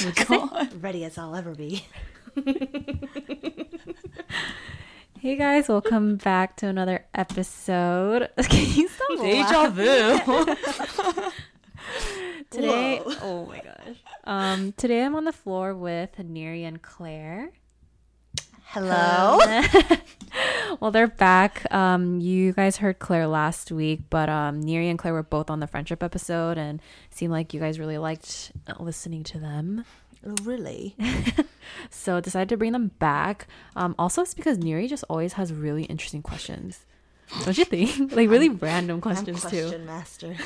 God. Ready as I'll ever be. Hey guys, welcome back to another episode. Can you stop Deja vu. Today, Whoa. oh my gosh. Um, today I'm on the floor with Neri and Claire. Hello. well, they're back. Um, you guys heard Claire last week, but um, Neri and Claire were both on the friendship episode, and seemed like you guys really liked listening to them. really? So decided to bring them back. Um, also, it's because Neri just always has really interesting questions. Don't you think? like really random I'm questions question too. master.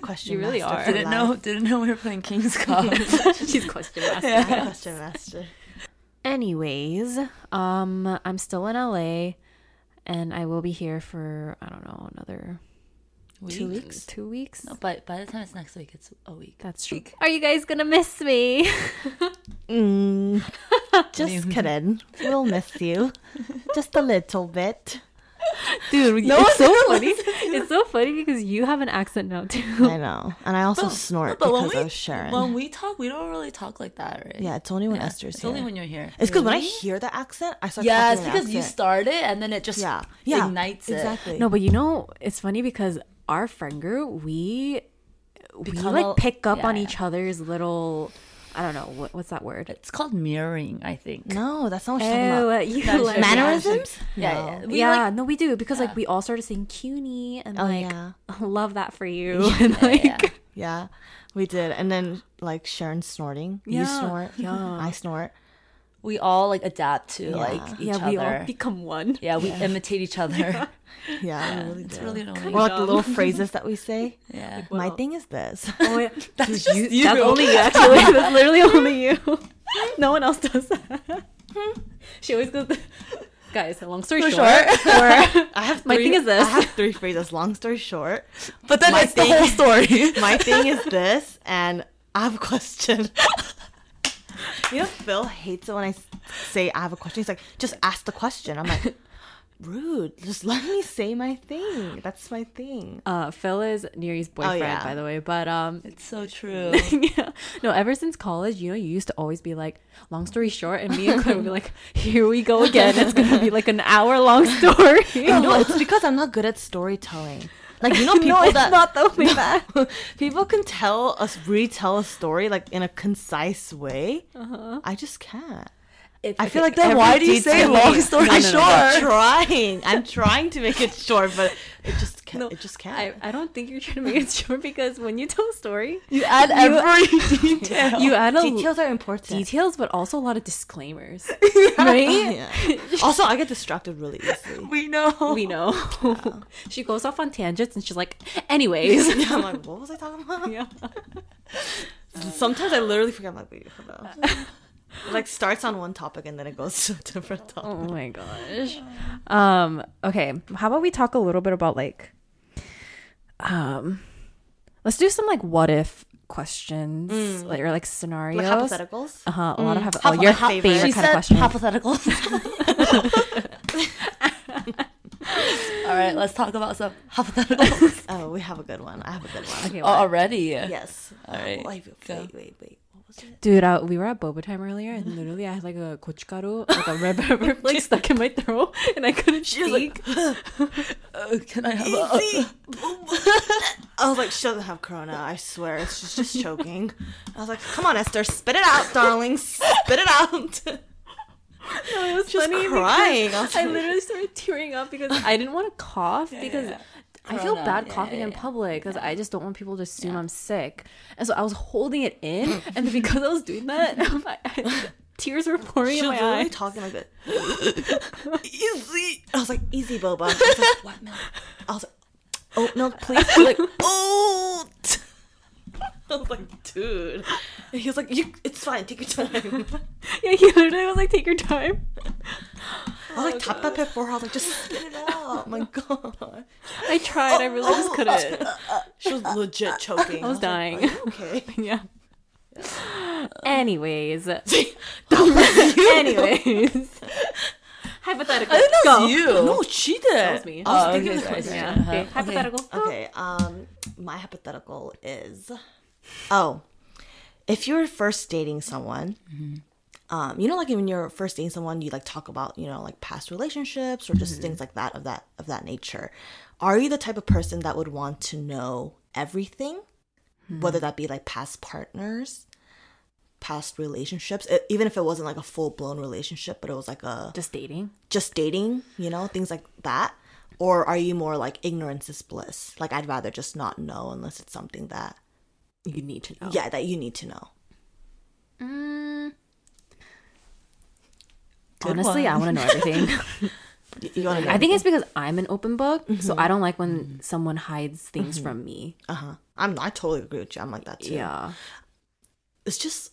Question You really master are. didn't life. know. Didn't know we were playing King's Cup. She's question master. I'm question master. Anyways, um, I'm still in LA, and I will be here for I don't know another Two weeks? two weeks. No, but by the time it's next week, it's a week. That's true. Are you guys gonna miss me? Mm, just kidding. We'll miss you. Just a little bit. Dude, No it's so funny. It's so funny because you have an accent now too. I know. And I also snort But because we of Sharon. when we talk, we don't really talk like that, right? yeah, it's only when Yeah, Esther's It's here. only when you're here. it's because when I hear the accent, I start Yeah, it's in an because you accent. start it and then it just Yeah. Yeah. ignites it. Exactly. No, but you know, it's funny because our friend group, we we like a- pick up yeah, on yeah. each other's little. I don't know what, what's that word. It's called mirroring, I think. No, that's not what you're talking Oh, about. uh, you That's like. Mannerisms? Yeah, No. yeah. We yeah, like- no, we do because Yeah. like we all started saying CUNY and Oh, like yeah. love that for you. and Yeah, like yeah. Yeah, we did. And then like Sharon snorting. You Yeah, snort. yeah. I snort. We all like adapt to Yeah. like each yeah, we other. all become one. yeah, we imitate each other. Yeah, we really it's do. really annoying. or like the little phrases that we say. yeah. My thing is this. Oh, yeah. That's just you- you. That's only you, actually. That's literally only you. No one else does that. Hmm? she always goes, guys, long story For short, short. or I have My thing is this. I have three phrases. Long story short, But then My it's the whole story. my thing is this, and I have a question. You know, Phil hates it when I say I have a question. He's like, just ask the question. I'm like, rude. Just let me say my thing. That's my thing. uh, Phil is Neri's boyfriend, yeah. by the way. But um, It's so true. yeah. No, ever since college, you know, you used to always be like, long story short, and me and Claire would be like, here we go again. It's gonna be like an hour long story. No, it's because I'm not good at storytelling. Like you know, people no, it's that not the way that. people can tell us retell a story like in a concise way. Uh-huh. I just can't. It's, I feel like Then why do you say long story No, no, no, no. I'm short? trying. I'm trying to make it short, but it just can't. It just can't. I, I don't think you're trying to make it short because when you tell a story, You add every detail. you add a Details are important. details, but also a lot of disclaimers, right? Oh, yeah. also, I get distracted really easily. we know. We know. she goes off on tangents and she's like, anyways. Yeah, I'm like, what was I talking about? yeah. Sometimes I literally forget. I'm like, wait, hold on. It like starts on one topic and then it goes to a different topic. Oh my gosh. Um, okay. How about we talk a little bit about like um let's do some like what if questions like or like scenarios. Like hypotheticals. Uh-huh. A lot of hypo- Hypo- oh, your my favorite. favorite kind of question. hypotheticals. All right, let's talk about some hypotheticals. Oh, we have a good one. I have a good one. Okay, Oh, already? Yes. All right, Wait, wait, wait, wait. Was it? Dude, uh, we were at boba time earlier, and literally I had like a gochugaru, like a red pepper flake stuck in my throat, and I couldn't She was like, speak. Uh, can I have a? I was like, she doesn't have corona. I swear, she's just choking. I was like, come on, Esther, spit it out, darling, spit it out. No, it was was funny crying. I was I literally started tearing up because I didn't want to cough because yeah. I feel bad yeah, coughing yeah, in public because I just don't want people to assume I'm sick, and so I was holding it in, and because I was doing that, oh I, I, tears were pouring She in my eyes. talking like that. easy. I was like, easy, boba. I was like, what milk? I was like, oh milk, please. Like, oh. I was like, dude. And he was like, you, it's fine. Take your time. yeah, he literally was like, "Take your time." I was like, tap that before. I was like, just spit it out. Oh my god. I tried. I really just couldn't. She was legit choking. I was dying. Like, okay. yeah. Anyways, anyways, hypothetical. I think that Go. was you. no, she did. That was me. I was Oh, thinking okay, the question. Yeah. Okay. Okay. Hypothetical. Go. Okay, um, my hypothetical is, oh, if you're first dating someone, um, you know, like when you're first dating someone, you like talk about, you know, like past relationships or just things like that of that of that nature. Are you the type of person that would want to know everything, whether that be like past partners, past relationships, e- even if it wasn't like a full blown relationship, but it was like a Just dating. just dating, you know, things like that? Or are you more like ignorance is bliss? Like I'd rather just not know unless it's something that You need to know. yeah, that you need to know. Mm. Good Honestly, I want to know everything. You, you want to know? I think it's because I'm an open book, so mm-hmm. I don't like when mm-hmm. someone hides things mm-hmm. from me. uh huh. I'm I totally agree with you. I'm like that too. Yeah. It's just,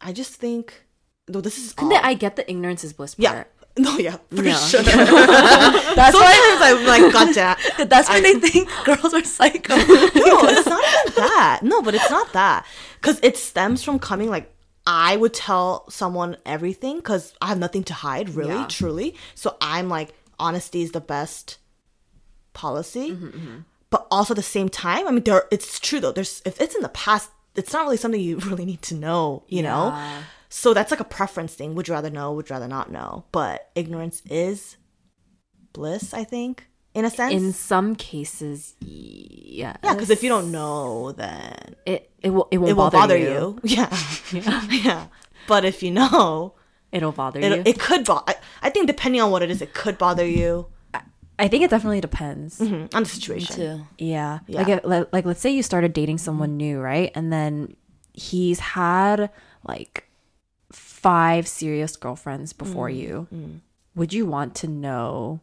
I just think, though this is And then odd. I get the ignorance is bliss part. yeah. Part. No, yeah, for Yeah. sure. That's why. Sometimes I'm like, gotcha. That's why they think girls are psycho. no, it's not even that. No, but it's not that. Because it stems from coming like I would tell someone everything because I have nothing to hide, really, Yeah. truly. So I'm like, honesty is the best policy. Mm-hmm, But also at the same time, I mean, there. It's true though. There's if it's in the past, it's not really something you really need to know. You know. Yeah. So that's like a preference thing. Would you rather know? Would you rather not know? But ignorance is bliss. I think, in a sense. In some cases, yeah. yeah, because if you don't know, then it it will it won't, it won't bother, bother you. you. Yeah. yeah. But if you know, It'll bother it, you. it could bother. I, I think depending on what it is, it could bother you I think it definitely depends. Mhm, on the situation. too. Yeah. Yeah. Like, like, like, let's say you started dating someone new, right? And then he's had like five serious girlfriends before you. Would you want to know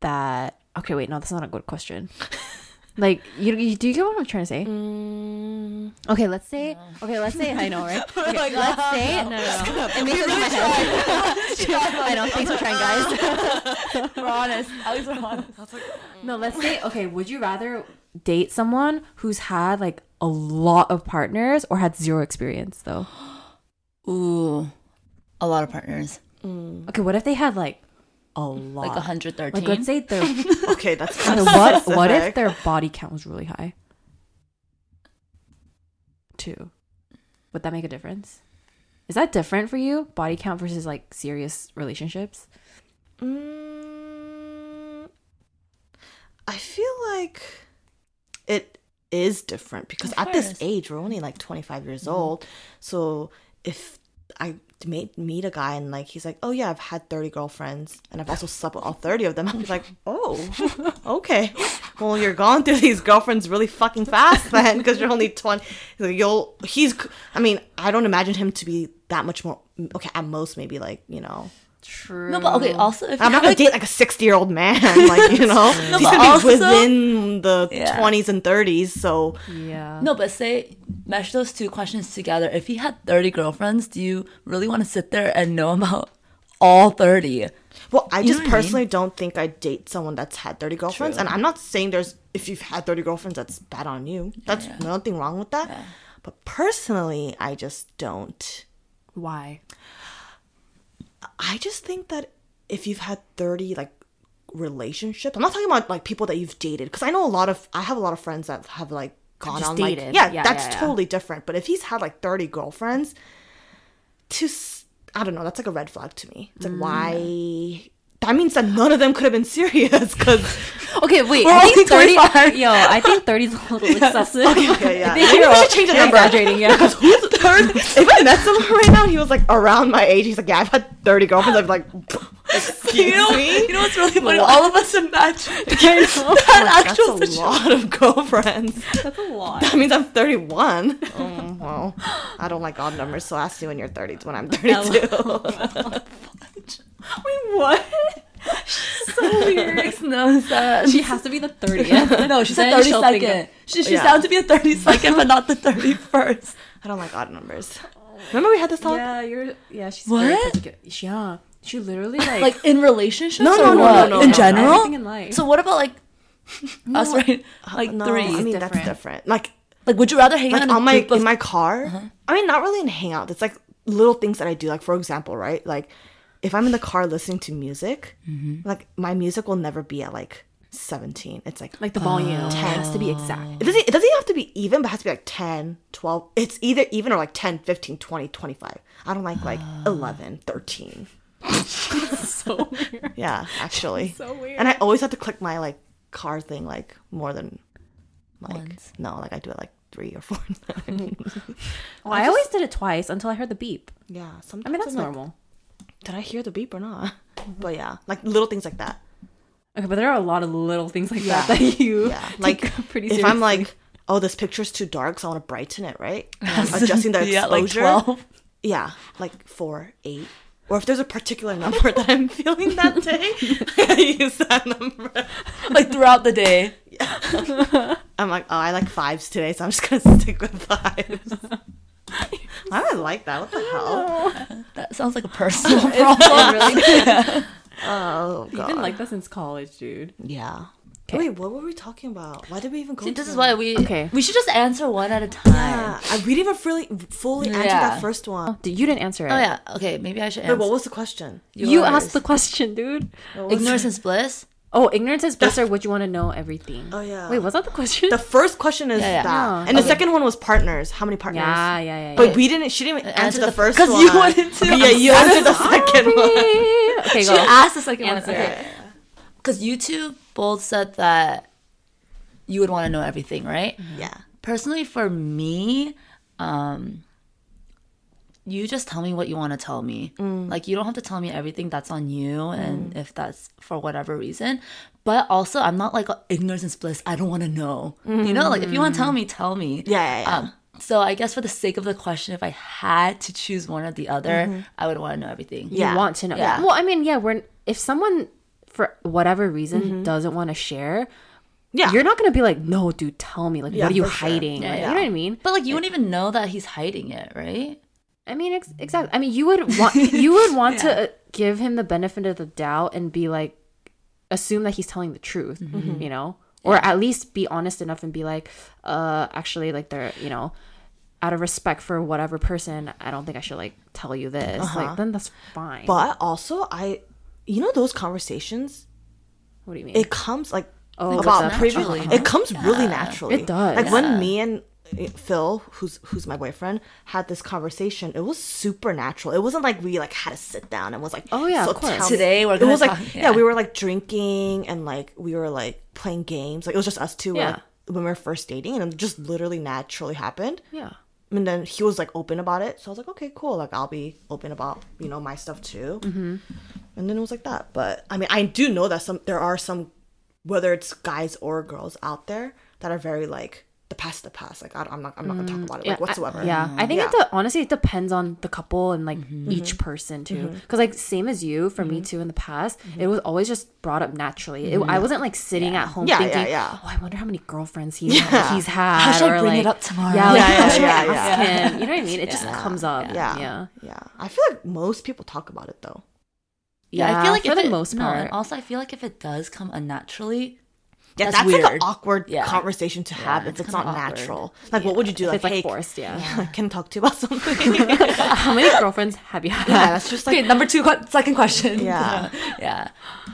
that? Okay, wait, no, that's not a good question. like, you, you do you get what I'm trying to say? Mm, Okay, let's say. Okay, let's say. I know, right? Okay, like, let's oh, say. No, no, no. It makes sense in my head. I know. Thanks for trying, guys. We're honest. At least we're honest. No, let's say okay, would you rather date someone who's had like a lot of partners or had zero experience though? Ooh, a lot of partners. Okay, what if they had like a lot? Like 113. Like let's say their okay, that's kind of what what if their body count was really high? Two. Would that make a difference? Is that different for you? Body count versus like serious relationships? Mm, I feel like it is different because Of at this age we're only like 25 years old. So if I meet meet a guy and like he's like, "Oh yeah, I've had 30 girlfriends and I've also slept with all 30 of them." I'm like, "Oh, okay. Well, you're going through these girlfriends really fucking fast then because you're only 20. You'll he's I mean, I don't imagine him to be that much more okay, at most maybe like, you know, True. No, but okay. Also, if I'm not gonna like, date like a 60 year old man, like you know, No, he's but gonna be within the Yeah. 20s and 30s. So Yeah. no, but say mesh those two questions together. If he had 30 girlfriends, do you really want to sit there and know about all 30? Well, I You just know what I mean? personally don't think I'd date someone that's had 30 girlfriends. True. And I'm not saying there's, if you've had 30 girlfriends, that's bad on you. That's nothing wrong with that. But personally, I just don't. Why? I just think that if you've had 30, like, relationships, I'm not talking about, like, people that you've dated. Because I know a lot of, I have a lot of friends that have, like, gone on, dated. like, yeah, Yeah, that's yeah, yeah. totally different. But if he's had, like, 30 girlfriends, to, I don't know, that's like a red flag to me. It's like, Mm. why? That means that none of them could have been serious because Okay, wait. We're I only think 30 25. Yo, I think 30 is a little excessive. Okay, yeah. I think we should change the number. exaggerating, yeah. who's third? if I met someone right now, and he was like around my age. He's like, yeah, I've had thirty girlfriends. I'd be like, excuse You know, me. you know what's really funny? All of us imagine That's that actual That's a lot of girlfriends. That's a lot. That means I'm 31. Oh, well, I don't like odd numbers, so ask you when you're 30 when I'm 32. Wait, what? She's so weird. Makes no sense. She has to be the 30th. no, she said Then 30 she'll of- She, she's Yeah. down to be a 30 second, but not the 31st. I don't like odd numbers. Remember we had this talk? Yeah, you're. Yeah, she's very What? particular. Yeah, she literally like. Like in relationships? No, or no, no, what? no, no, In no. general? In life. So what about like us, right? Uh, like no, three. I mean, different. that's different. Like, like, would you rather hang out like in on my of in my car uh-huh. i mean not really in hangout it's like little things that i do like for example right like if i'm in the car listening to music mm-hmm. like my music will never be at like 17. It's like Like the volume oh. has to be exact. it doesn't it doesn't even have to be even, but it has to be like 10, 12. It's either even or like 10, 15, 20, 25. I don't like like ah. 11, 13. so weird. Yeah, actually. So weird. And I always have to click my like car thing like more than like Once. no, like I do it like 3 or 4. times. Well, I always did it twice until I heard the beep. yeah, sometimes I mean, that's I'm like, normal. Did I hear the beep or not? Mm-hmm. But yeah, like little things like that. Okay, but there are a lot of little things like Yeah. that that you Yeah, like like pretty if. I'm like, oh, this picture's too dark, so I want to brighten it, right? And adjusting the exposure. Yeah, like exposure. 12. Yeah, like four, eight. Or if there's a particular number that I'm feeling that day, I use that number. like throughout the day. I'm like, oh, I like fives today, so I'm just gonna stick with fives. Why do I like that? What the hell? That sounds like a personal problem. really Oh You've been like that since college, dude. yeah. Okay. Wait, what were we talking about? Why did we even go? See, this is why we Okay. we should just answer one at a time. Yeah, I, we didn't even fully fully answer Yeah. that first one. Dude, you didn't answer it. Oh yeah. Okay, maybe I should Wait, answer. what was the question? You asked the question, dude. Ignorance is bliss. Oh, ignorance is bliss, or would you want to know everything? Oh, yeah. Wait, was that the question? The first question is Yeah, yeah. that, Yeah. and the second one was partners. How many partners? yeah, yeah, yeah. But we didn't. She didn't answer Answer the, the- first 'cause one. you wanted to. Yeah, you answered the second one. okay, She go. asked the second Answer. one. Okay. Because you two both said that you would want to know everything, right? Mm-hmm. Yeah. Personally, for me, um, you just tell me what you want to tell me. Mm. Like you don't have to tell me everything that's on you, and mm. if that's for whatever reason. But also, I'm not like ignorance is bliss. I don't want to know. You know, like if you want to tell mm. me, tell me. Yeah, yeah, yeah. Um, so I guess for the sake of the question, if I had to choose one or the other, mm-hmm. I would want to know everything. You Yeah. want to know. Yeah. Well, I mean, yeah, we're if someone for whatever reason Mm-hmm. doesn't want to share, Yeah. you're not gonna be like, no, dude, tell me. Like, Yeah, what are you for sure. hiding? Yeah, Like, yeah. You know what I mean? But like you wouldn't even know that he's hiding it, right? I mean, ex- exactly. I mean, you would want you would want to uh, give him the benefit of the doubt and be like, assume that he's telling the truth, Mm-hmm. you know, or at least be honest enough and be like, uh, actually, like they're, you know, out of respect for whatever person, I don't think I should like tell you this. Like, then that's fine. Uh-huh. But also, I, you know, those conversations. what do you mean? It comes like Oh, about that's previous. It comes really naturally. It does. Like when me and uh, Phil, who's who's my boyfriend, had this conversation. It was super natural. It wasn't like we like had to sit down and was like, Oh, yeah, so of course. Today we're it gonna was like yeah. yeah. we were like drinking and like we were like playing games. Like it was just us two. Yeah. Like, when we were first dating, and it just literally naturally happened. yeah. And then he was like open about it. So I was like, okay, cool. Like I'll be open about, you know, my stuff too. Mm-hmm. And then it was like that. But I mean, I do know that some, there are some, whether it's guys or girls out there that are very like, the past, the past. Like I, I'm not, I'm not gonna talk mm. about it like I- whatsoever. yeah, I think Yeah. it de- honestly it depends on the couple and like mm-hmm. each mm-hmm. person too. Mm-hmm. Because like same as you, for me too in the past, it was always just brought up naturally. It, I wasn't like sitting at home Yeah, yeah, thinking, yeah. "Oh, I wonder how many girlfriends he's Yeah. he's had." How should I bring like, it up tomorrow? Yeah, like, Yeah, how yeah, should I yeah, ask yeah. him? You know what I mean? It just comes up. Yeah. yeah, Yeah. I feel like most people talk about it though. Yeah, I feel like for the it, most no, and part. also I feel like if it does come unnaturally, Yeah, That's that's, like an weird. awkward Yeah. conversation to have if it's it's not awkward. natural. Like, what would you do? If Like, it's like hey, forced. Yeah. can talk to you about something? how many girlfriends have you had? yeah, that's just like okay. Number two, second question. Yeah. yeah.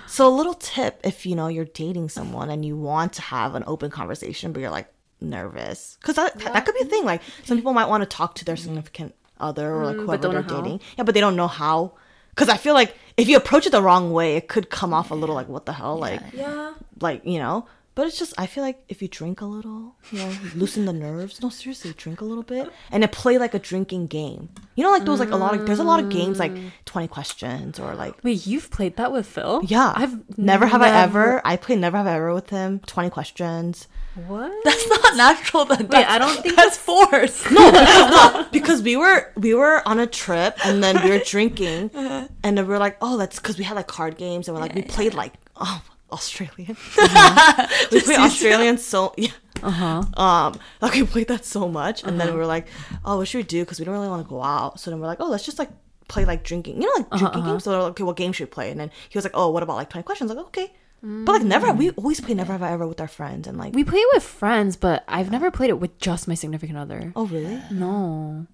So a little tip if you know you're dating someone and you want to have an open conversation but you're like nervous cuz that that could be a thing like some people might want to talk to their significant other or like mm, whoever they're how. dating. Yeah, but they don't know how cuz I feel like if you approach it the wrong way it could come off a little like what the hell like Yeah. like, you know, but it's just I feel like if you drink a little, you know, loosen the nerves. No, seriously, drink a little bit and then play like a drinking game. You know, like those like a lot of there's a lot of games like mm. 20 questions or like Wait, you've played that with Phil? yeah, I've never have I ever. I played never have I ever with him. Twenty questions. What? That's not natural. Then Wait, I don't think that's forced. because we were we were on a trip and then we were drinking uh-huh. and then we were like, oh, that's because we had like card games and we're like we played like oh Australian. Uh-huh. we played Australian so yeah. Uh-huh. Um, like we played that so much, and then we uh-huh. were like, "Oh, what should we do?" Because we don't really want to go out. So then we're like, "Oh, let's just like play like drinking, you know, like drinking games." So they're like, "Okay, what game should we play?" And then he was like, "Oh, what about like twenty questions?" Like, okay, but like never. We always play never have I ever with our friends, and like, We play it with friends, but I've never played it with just my significant other. oh really? No.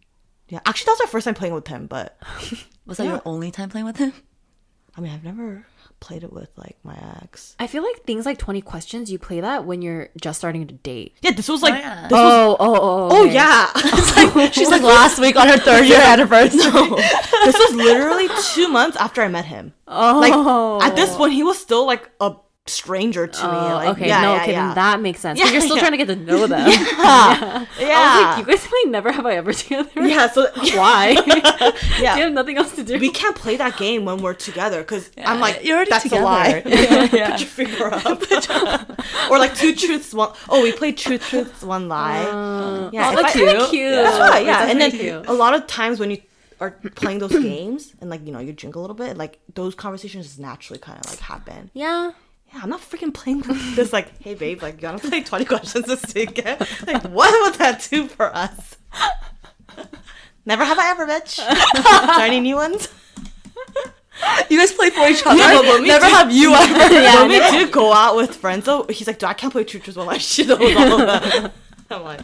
Yeah, actually, that was our first time playing with him, but Was that your only time playing with him? I mean, I've never played it with like my ex. I feel like things like 20 questions, you play that when you're just starting to date. Yeah, this was like oh, yeah. this was Oh, oh, oh. Oh, oh okay. yeah. She's like last week on her third year anniversary. this was literally two months after I met him. Oh. Like at this point, he was still like a stranger to me. Oh, Like, okay, yeah, no, yeah, okay, yeah. then that makes sense. But Yeah, you're still yeah. trying to get to know them. yeah. I was like, you guys play Never Have I Ever together? yeah. So Why? yeah. you have nothing else to do. we can't play that game when we're together because I'm like, you're already that's together. a lie. Yeah, yeah. Put your finger up. or like two truths, one. Oh, we played two truths, one lie. Uh, yeah, oh, that's I- kinda cute. That's right. Yeah, That's and then cute. a lot of times when you are playing those games and like you know you drink a little bit, like those conversations just naturally kind of like happen. yeah. Yeah, I'm not freaking playing with this. Like, hey babe, like you wanna play twenty questions this weekend? Like, what would that do for us? Never have I ever, bitch. Got any new ones? You guys play for each other. Yeah, but when Never do- have you ever. Yeah, when we do go out with friends though, he's like, "Dude, I can't play Two Truths One Lie." She knows all of them. I'm like,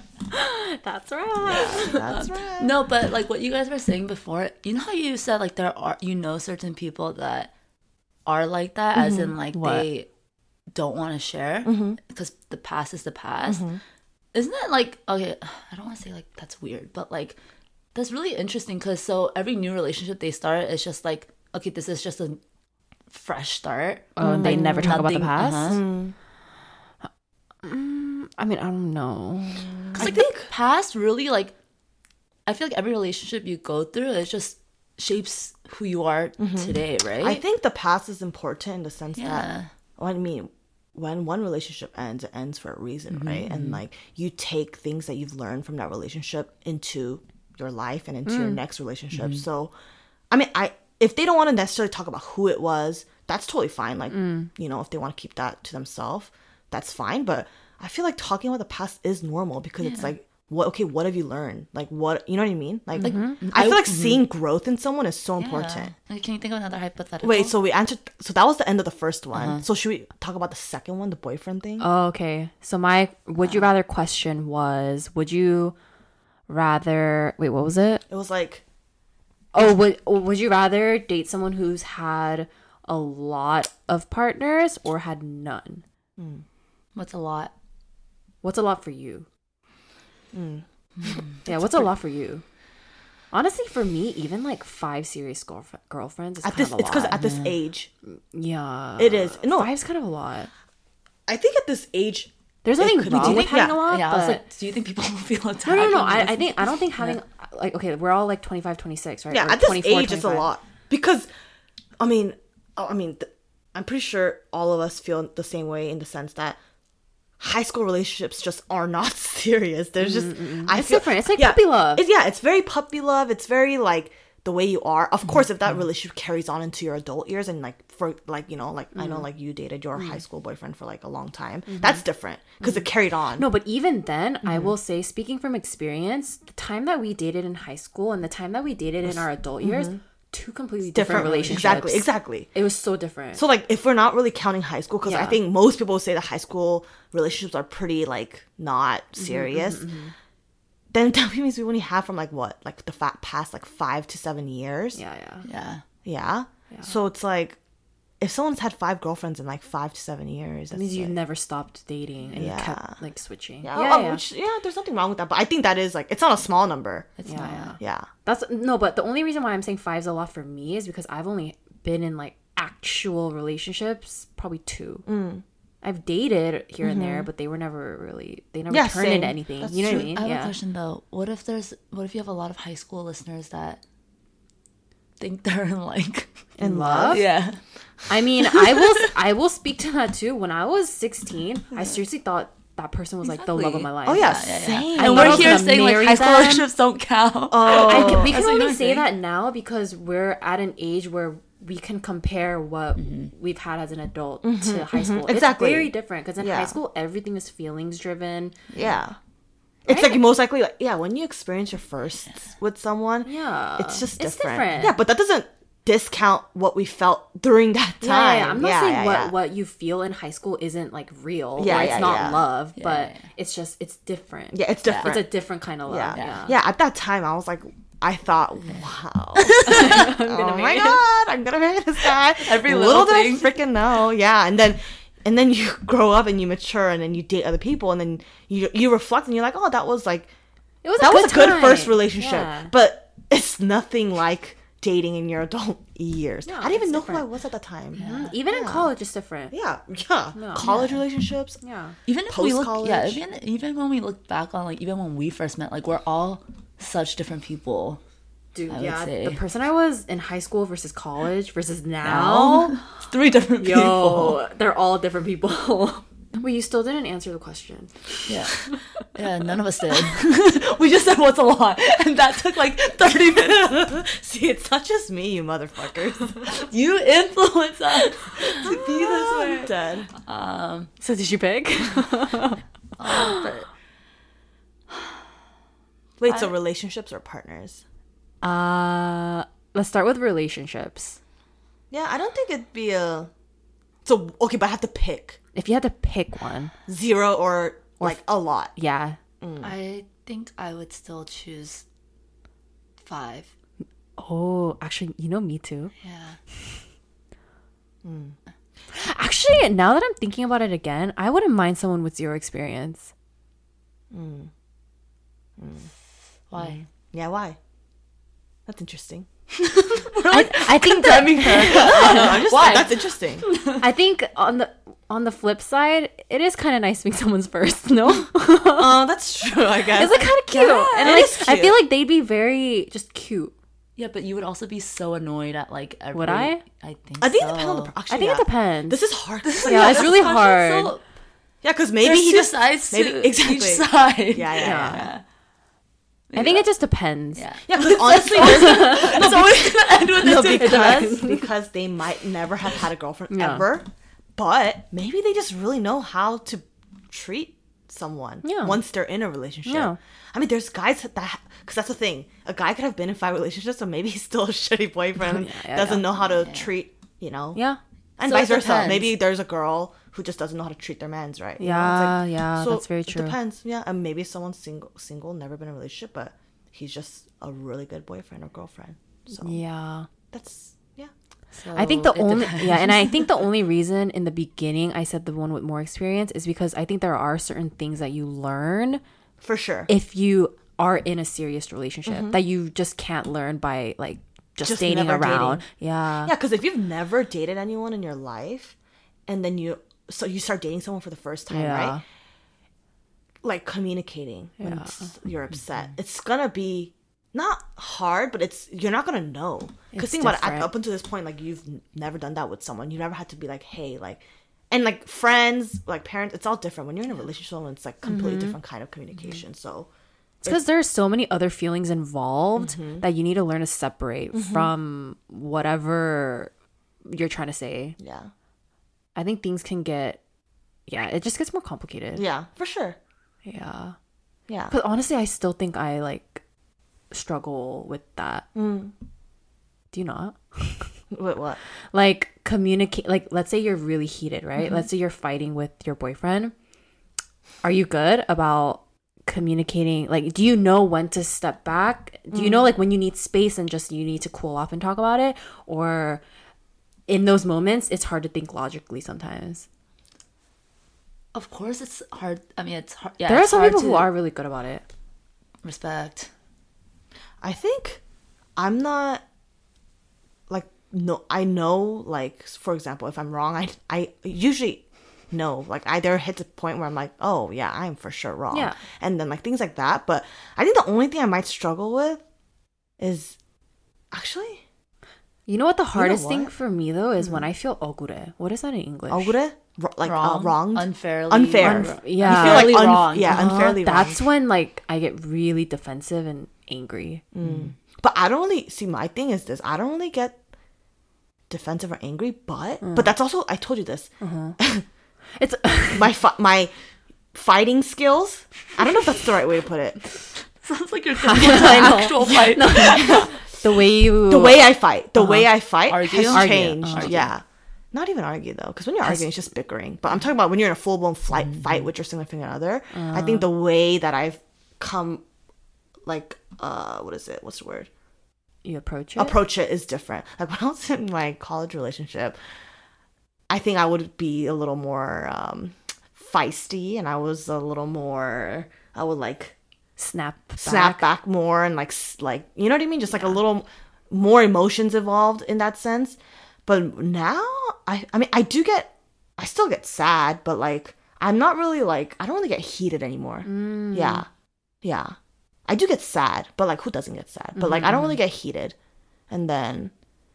That's right. that's right. No, but like what you guys were saying before, you know how you said like there are you know certain people that are like that, as mm-hmm. in like What? they don't want to share mm-hmm. because the past is the past. Mm-hmm. Isn't that like okay? I don't want to say like that's weird, but like that's really interesting because so every new relationship they start is just like okay, this is just a fresh start. Oh, and they never talk about the uh-huh. past? uh-huh. I mean, I don't know. Cause like the past really like I feel like every relationship you go through it just shapes who you are mm-hmm. today, right? I think the past is important in the sense Yeah. that, well, I mean, when one relationship ends, it ends for a reason, Mm-hmm, right? And like you take things that you've learned from that relationship into your life and into your Mm. next relationship. Mm-hmm. So, I mean, I if they don't want to necessarily talk about who it was, that's totally fine. Like, Mm. you know, if they want to keep that to themselves, that's fine. But I feel like talking about the past is normal because it's like, what? Okay, what have you learned? Like, what? You know what I mean? Like, mm-hmm. I feel like seeing growth in someone is so important. Like, Can you think of another hypothetical? Wait, so we answered. So that was the end of the first one. Uh-huh. So should we talk about the second one, the boyfriend thing? Oh, okay. So my would you uh-huh. rather question was would you rather wait, what was it? it was like, Oh, would would you rather date someone who's had a lot of partners or had none? Hmm. what's a lot? What's a lot for you? Mm. Mm. yeah, what's a lot for you? Honestly, for me, even like five serious girlf- girlfriends is at kind this. of a It's because at this age, yeah, it is. No, five's kind of a lot. I think at this age, There's nothing could be wrong with different. having a lot, yeah, I was but like, do you think people will feel attacked? no, no, no. when they I, I listen think I don't think having like okay, we're all like 25, 26, right? yeah, Or at this 24, age, it's a 25. lot because, I mean, oh, I mean, th- I'm pretty sure all of us feel the same way in the sense that high school relationships just are not serious. There's just I It's feel, different. It's like puppy love. It's, yeah, it's very puppy love. It's very like the way you are. Of course, if that relationship carries on into your adult years and like for like you know like I know mm. like you dated your high mm. school boyfriend for like a long time, mm-hmm. that's different because it mm-hmm. carried on. No, but even then, I Mm-hmm. will say, speaking from experience, the time that we dated in high school and the time that we dated in our adult mm-hmm. years, two completely different, Mm-hmm. different relationships. Exactly, exactly. It was so different. So like if we're not really counting high school, because I think most people say that high school relationships are pretty like not Mm-hmm, serious. Then that means we only have from like what like the fat past like five to seven years. yeah, yeah. Yeah. Yeah. So it's like if someone's had five girlfriends in like five to seven years, That means you've like- never stopped dating and you Yeah. kept like switching. yeah, Yeah, oh, yeah. Which, yeah, there's nothing wrong with that, but I think that is like it's not a small number. It's Yeah, not. yeah. Yeah. That's no, but the only reason why I'm saying five's a lot for me is because I've only been in like actual relationships, probably two. Mm. I've dated here and there, but they were never really they never Mm-hmm. Yeah, turned same. into anything. That's you know what I mean? I have yeah. a question though. What if there's what if you have a lot of high school listeners that think they're in like In love? Yeah. I mean, I will I will speak to that too. When I was 16, I seriously thought that person was like the love of my life. Oh yeah, yeah, yeah. same. I And thought we're here gonna saying like marry high school relationships don't count. I Oh, can, we can only say saying. that now because we're at an age where we can compare what Mm-hmm. we've had as an adult to high school. Exactly. It's very different because in Yeah. high school everything is feelings driven. yeah. It's like most likely like yeah, when you experience your firsts with someone, Yeah. it's just It's different. different. Yeah, but that doesn't discount what we felt during that time. Yeah, yeah, yeah. I'm not Yeah, saying yeah, what yeah. what you feel in high school isn't like real. Yeah, or it's yeah, not yeah. love, but yeah, yeah. it's just it's different. Yeah, it's different. It's a different kind of love. yeah. Yeah. yeah. At that time, I was like, I thought, wow, oh my god, I'm gonna marry this guy. Every little little did I thing. freaking know, yeah. And then, and then you grow up and you mature, and then you date other people, and then you you reflect, and you're like, oh, that was like It was that was a good time. first relationship, Yeah. but it's nothing like dating in your adult years. I didn't even it's know who I was at the time. Even in college, it's different. Yeah, yeah. College relationships. Yeah. even if we look yeah even even when we look back on like even when we first met like we're all such different people Dude, I yeah. The person I was in high school versus college versus now. three different people Yo, they're all different people. Well, you still didn't answer the question. yeah yeah none of us did we just said what's a lot and that took like 30 minutes See, it's not just me, you motherfuckers. you influence us to be this way Dead. um So did you pick? but Wait, so relationships or partners? Uh, let's start with relationships. Yeah, I don't think it'd be a. So okay, but I have to pick If you had to pick one, zero or like a lot. yeah. Mm. i think i would still choose five Oh, actually, you know me too. yeah mm. Actually, now that I'm thinking about it again, I wouldn't mind someone with zero experience. Mm. why Yeah, why? That's interesting. I, I think that, I'm just Why? That's interesting. I think on the on the flip side, it is kind of nice being someone's first. No, Oh, that's true. I guess. it's like kind of cute, and it like is I feel like they'd be very just cute. yeah but you would also be so annoyed at like every Would I? i think I think so. it depends on the. per- Actually, I think yeah. it depends. This is hard. This is, yeah, it's really This hard. so- yeah, because maybe There's he two just. sides maybe- exactly. each side. Yeah, yeah, yeah. Yeah. I think it just depends. Yeah. Yeah, because honestly, there's- It's always gonna end with no, this. because because they might never have had a girlfriend Yeah. ever, but maybe they just really know how to treat someone Yeah. once they're in a relationship. Yeah. I mean, there's guys that because that's the thing. A guy could have been in five relationships, so maybe he's still a shitty boyfriend. Yeah, yeah, doesn't yeah. know how to treat you know. Yeah. And So vice versa. Maybe there's a girl who just doesn't know how to treat their mans right. you know? Yeah, It's yeah, that's very true. It depends. Yeah, and maybe someone's single, single, never been in a relationship, but he's just a really good boyfriend or girlfriend. So Yeah. that's yeah. I think the only depends. yeah, and I think the only reason in the beginning I said the one with more experience is because I think there are certain things that you learn For sure. if you are in a serious relationship mm-hmm. that you just can't learn by like just, Just dating around. dating. Yeah. Yeah, because if you've never dated anyone in your life, and then you so you start dating someone for the first time, Yeah. right? Like communicating when it's- you're upset, it's gonna be not hard, but it's you're not gonna know. Because think about it, up until this point, like you've never done that with someone. You never had to be like, hey, like, and like friends, like parents, it's all different. When you're in a relationship, and it's like completely mm-hmm. different kind of communication. Mm-hmm. So It's because there are so many other feelings involved Mm-hmm. that you need to learn to separate mm-hmm. from whatever you're trying to say. yeah, I think things can get yeah, it just gets more complicated. yeah, for sure. Yeah. Yeah, But honestly, I still think I like struggle with that. Mm. Do you not? Wait, what? Like communicate like let's say you're really heated, right? Mm-hmm. Let's say you're fighting with your boyfriend. Are you good about communicating? Like do you know when to step back? Do you know Mm. like when you need space and just you need to cool off and talk about it or in those moments it's hard to think logically sometimes. Of course, it's hard. I mean, it's hard. Yeah, there are some people who are really good about it. respect. I think I'm not like no I know like for example if I'm wrong I I usually know like I there hits a point where I'm like oh yeah I'm for sure wrong Yeah. and then like things like that but I think the only thing I might struggle with is actually You know what the hardest thing what? for me though is Mm. when I feel ogure. What is that in English? ogure Ro- like Wrong, uh, wronged unfairly, unfair or- yeah. you feel like Unfairly un- wrong. yeah Uh, unfairly wrong That's when like I get really defensive and angry. But I don't really see my thing is this. I don't really get defensive or angry, but Mm. but that's also I told you this. It's My fi- my fighting skills. I don't know if that's the right way to put it. Sounds like you're thinking an actual fight. The way you The way I fight, the way I fight Argue? has Argue. changed. Argue. Yeah. Not even argue though, because when you're arguing, it's just bickering. But I'm talking about when you're in a full blown fight fight with your significant other. I think the way that I've come, like uh what is it? What's the word? You approach it. approach it is different. Like when I was in my college relationship, I think I would be a little more um, feisty, and I was a little more. I would like snap. Back. snap back more, and like like you know what I mean. Just like a little more emotions involved in that sense. But now, I I mean, I do get, I still get sad, but like I'm not really like I don't really get heated anymore. Mm. Yeah, yeah. I do get sad, but like who doesn't get sad? But like I don't mm-hmm. really get heated. And then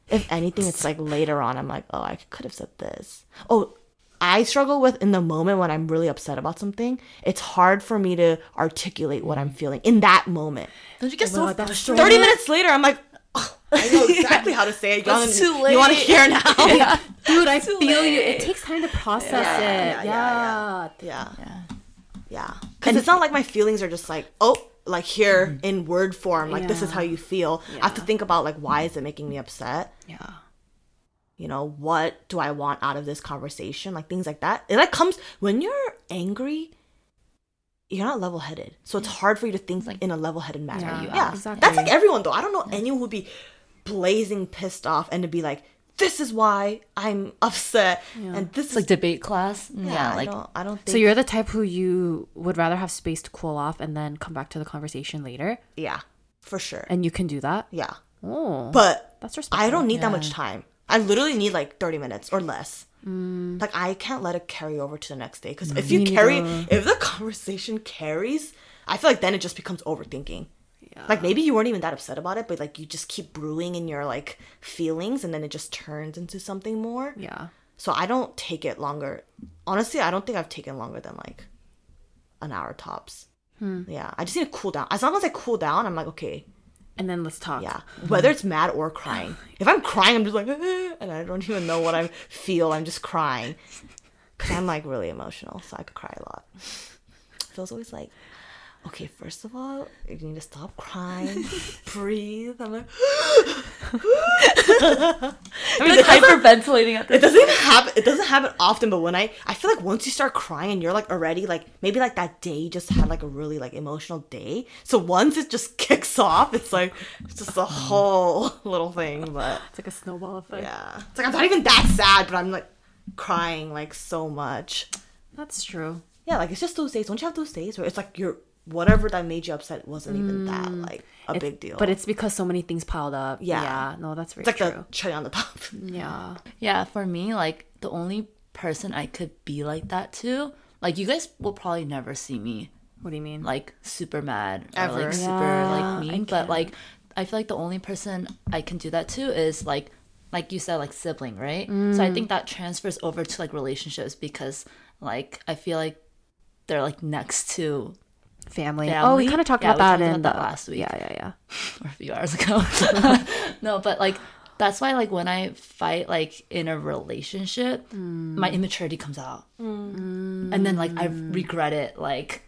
if anything it's like later on I'm like, "Oh, I could have said this." Oh, I struggle with in the moment when I'm really upset about something. It's hard for me to articulate what I'm feeling in that moment. Don't you get so oh, frustrated? 30 minutes later, I'm like, "Oh, I know exactly how to say it. You wanna- It's too You want to hear now? Dude, I feel you. It takes time to process Yeah, it. yeah, Yeah. yeah, yeah. Yeah. Yeah. Because it's not like my feelings are just like, oh, like here mm-hmm. in word form, like this is how you feel. I have to think about like why is it making me upset? Yeah. You know, what do I want out of this conversation? Like things like that. It like comes when you're angry, you're not level headed. So it's hard for you to think like, in a level headed manner. Yeah, Yeah. exactly. That's like everyone though. I don't know anyone who'd be blazing pissed off and to be like, this is why I'm upset. And this It's is like debate class. yeah, Yeah, I like don't I don't think So you're the type who you would rather have space to cool off and then come back to the conversation later, yeah, for sure. and you can do that. yeah. Oh, But that's respectful. I don't need that much time. I literally need like 30 minutes or less. Like I can't let it carry over to the next day because if you carry, if the conversation carries, I feel like then it just becomes overthinking. Yeah. Like maybe you weren't even that upset about it, but like you just keep brewing in your like feelings, and then it just turns into something more. Yeah. So I don't take it longer. Honestly, I don't think I've taken longer than like an hour tops. Hmm. Yeah, I just need to cool down. As long as I cool down, I'm like okay. And then let's talk. Yeah, whether it's mad or crying. If I'm crying, I'm just like, and I don't even know what I feel. I'm just crying because I'm like really emotional, so I could cry a lot. Phil's always like, okay, first of all, you need to stop crying, breathe. I'm like, I mean, like hyperventilating at it doesn't even happen. It doesn't happen often, but when I, I feel like once you start crying, and you're like already like maybe like that day you just had like a really like emotional day. So once it just kicks off, it's like it's just a whole little thing. But It's like a snowball effect. Yeah. It's like I'm not even that sad, but I'm like crying like so much. That's true. Yeah, like it's just those days. Don't you have those days where it's like you're whatever that made you upset wasn't even that like a big deal. But it's because so many things piled up. Yeah. Yeah. No, that's very it's like true. the cherry on the top. yeah. Yeah, for me, like the only person I could be like that to, like you guys will probably never see me What do you mean? like super mad or Ever. like super Yeah, like mean. But like I feel like the only person I can do that to is like like you said, like sibling, right? So Mm. I think that transfers over to like relationships because like I feel like they're like next to family. Oh, we kind of talked Yeah, about we that talked in about the that last week. Yeah, yeah, yeah. or a few hours ago. no, but like that's why like when I fight like in a relationship, my immaturity comes out, and then like I regret it like